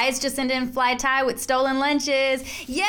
Hi, it's Jacinda and Fly Tie with Stolen Lunches. Yay!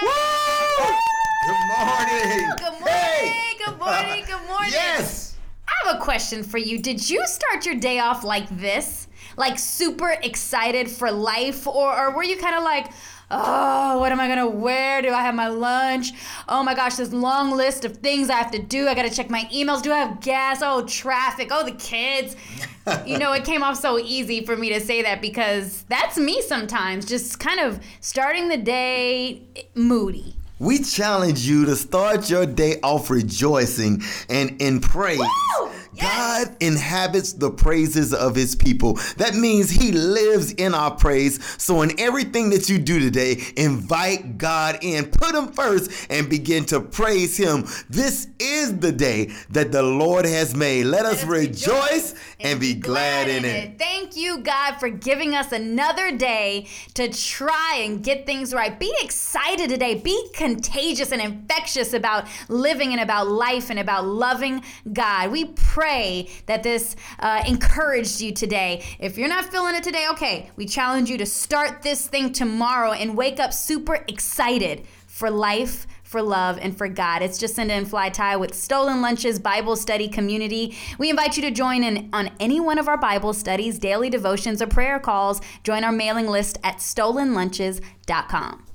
Good morning. Good morning, Hey. good morning, good morning. Yes. I have a question for you. Did you start your day off like this? Like super excited for life? Or, or were you kind of like, oh, what am I gonna wear? Do I have my lunch? Oh my gosh, this long list of things I have to do. I gotta check my emails. Do I have gas? Oh, traffic. Oh, the kids. you know, it came off so easy for me to say that because that's me sometimes, just kind of starting the day eh, moody. We challenge you to start your day off rejoicing and in praise. Woo! Yes. God inhabits the praises of his people. That means he lives in our praise. So, in everything that you do today, invite God in, put him first, and begin to praise him. This is the day that the Lord has made. Let, us us rejoice and be glad in it. Thank you, God, for giving us another day to try and get things right. Be excited today. Be contagious and infectious about living and about life and about loving God. We pray that this uh, encouraged you today. If you're not feeling it today, okay, we challenge you to start this thing tomorrow and wake up super excited for life for love and for God. It's Jacinda and Fly Tie with Stolen Lunches Bible Study Community. We invite you to join in on any one of our Bible studies, daily devotions, or prayer calls. Join our mailing list at stolenlunches.com.